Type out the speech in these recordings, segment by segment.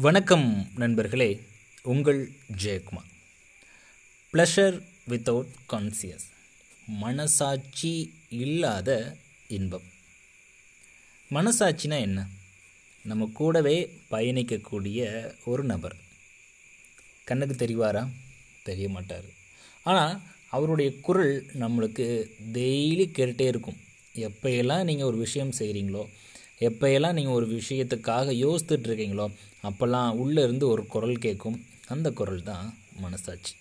வணக்கம் நண்பர்களே உங்கள் ஜெயக்குமார். ப்ளஷர் வித்தவுட் கான்சியஸ் மனசாட்சி இல்லாத இன்பம். மனசாட்சினா என்ன? நம்ம கூடவே பயணிக்கக்கூடிய ஒரு நபர். கண்ணுக்கு தெரிவாரா? தெரிய மாட்டார் ஆனால் அவருடைய குரல் நம்மளுக்கு டெய்லி கேட்டுகிட்டே இருக்கும். எப்போயெல்லாம் நீங்கள் ஒரு விஷயம் செய்கிறீங்களோ எப்போயெல்லாம் நீங்கள் ஒரு விஷயத்துக்காக யோசித்துட்டு இருக்கீங்களோ அப்போல்லாம் உள்ளே இருந்து ஒரு குரல் கேட்கும். அந்த குரல் தான் மனசாட்சி.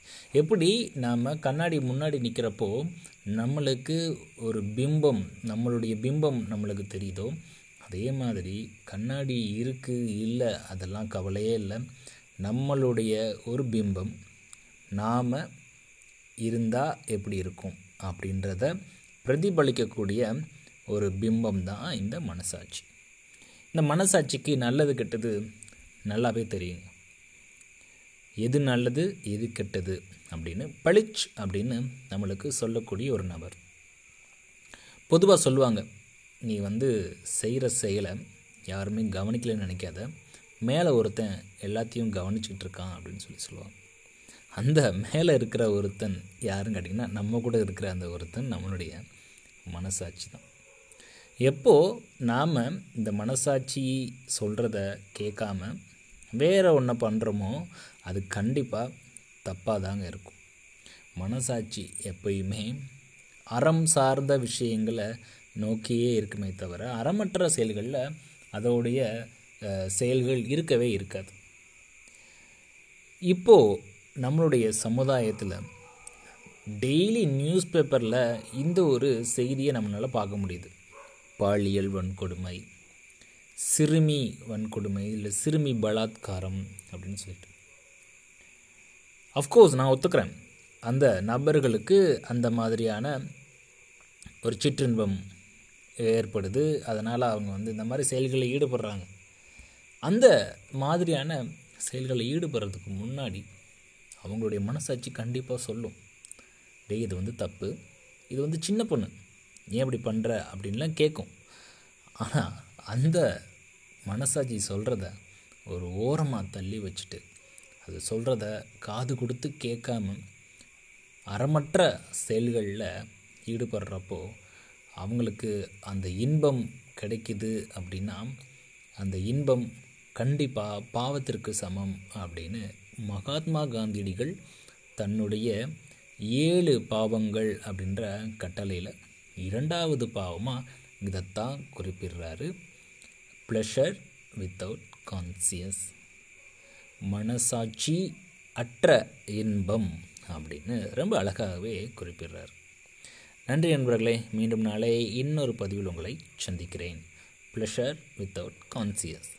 எப்படி நாம் கண்ணாடி முன்னாடி நிற்கிறப்போ நம்மளுக்கு ஒரு பிம்பம் நம்மளுடைய பிம்பம் நம்மளுக்கு தெரியுதோ அதே மாதிரி கண்ணாடி இருக்குது இல்லை அதெல்லாம் கவலையே இல்லை. நம்மளுடைய ஒரு பிம்பம் நாம் இருந்தால் எப்படி இருக்கும்? அப்படின்றத பிரதிபலிக்கக்கூடிய ஒரு பிம்பம் தான் இந்த மனசாட்சி. இந்த மனசாட்சிக்கு நல்லது கெட்டது நல்லாவே தெரியுங்க எது நல்லது எது கெட்டது அப்படின்னு பளிச் அப்படின்னு நம்மளுக்கு சொல்லக்கூடிய ஒரு நபர். பொதுவாக சொல்லுவாங்க நீ வந்து செய்கிற செயலை யாருமே கவனிக்கலன்னு நினைக்காத. மேலே ஒருத்தன் எல்லாத்தையும் கவனிச்சுக்கிட்டு இருக்கான் அப்படின்னு சொல்லி சொல்லுவாங்க. அந்த மேலே இருக்கிற ஒருத்தன் யாருன்னு கேட்டிங்கன்னா நம்ம கூட இருக்கிற அந்த ஒருத்தன் நம்மளுடைய மனசாட்சி தான். எப்போது நாம் இந்த மனசாட்சி சொல்கிறத கேட்காம வேறு ஒன்றை பண்ணுறோமோ அது கண்டிப்பாக தப்பாக தாங்க இருக்கும். மனசாட்சி எப்பயுமே அறம் சார்ந்த விஷயங்களை நோக்கியே இருக்குமே தவிர அறமற்ற செயல்களில் அதோடைய செயல்கள் இருக்கவே இருக்காது. இப்போது நம்மளுடைய சமுதாயத்தில் டெய்லி நியூஸ் பேப்பரில் இந்த ஒரு செய்தியை நம்மளால் பார்க்க முடியுது. பாலியல் வன்கொடுமை சிறுமி வன்கொடுமை இல்லை சிறுமி பலாத்காரம் அப்படின்னு சொல்லிட்டு. அஃப்கோர்ஸ் நான் ஒத்துக்கிறேன். அந்த நபர்களுக்கு அந்த மாதிரியான ஒரு சிற்றின்பம் ஏற்படுது. அதனால் அவங்க வந்து இந்த மாதிரி செயல்களில் ஈடுபடுறாங்க. அந்த மாதிரியான செயல்களில் ஈடுபடுறதுக்கு முன்னாடி அவங்களுடைய மனசாட்சி கண்டிப்பாக சொல்லும். டேய் இது வந்து தப்பு. இது வந்து சின்ன பொண்ணு. ஏன் இப்படி பண்ணுற அப்படின்லாம் கேட்கும் ஆனால் அந்த மனசாட்சி சொல்கிறத ஒரு ஓரமாக தள்ளி வச்சுட்டு அது சொல்கிறத காது கொடுத்து கேட்காம அறமற்ற செயல்களில் ஈடுபடுறப்போ அவங்களுக்கு அந்த இன்பம் கிடைக்குது அப்படின்னா அந்த இன்பம் கண்டிப்பாக பாவத்திற்கு சமம் அப்படின்னு மகாத்மா காந்தியடிகள் தன்னுடைய ஏழு பாவங்கள் அப்படின்ற கட்டளையில் இரண்டாவது பாவமாக இதைத்தான் குறிப்பிடுறாரு. ப்ளஷர் வித்தவுட் கான்சியஸ் மனசாட்சி அற்ற இன்பம் அப்படின்னு ரொம்ப அழகாகவே குறிப்பிடுறார். நன்றி நண்பர்களே மீண்டும் நாளை இன்னொரு பதிவில் உங்களை சந்திக்கிறேன். Pleasure without conscious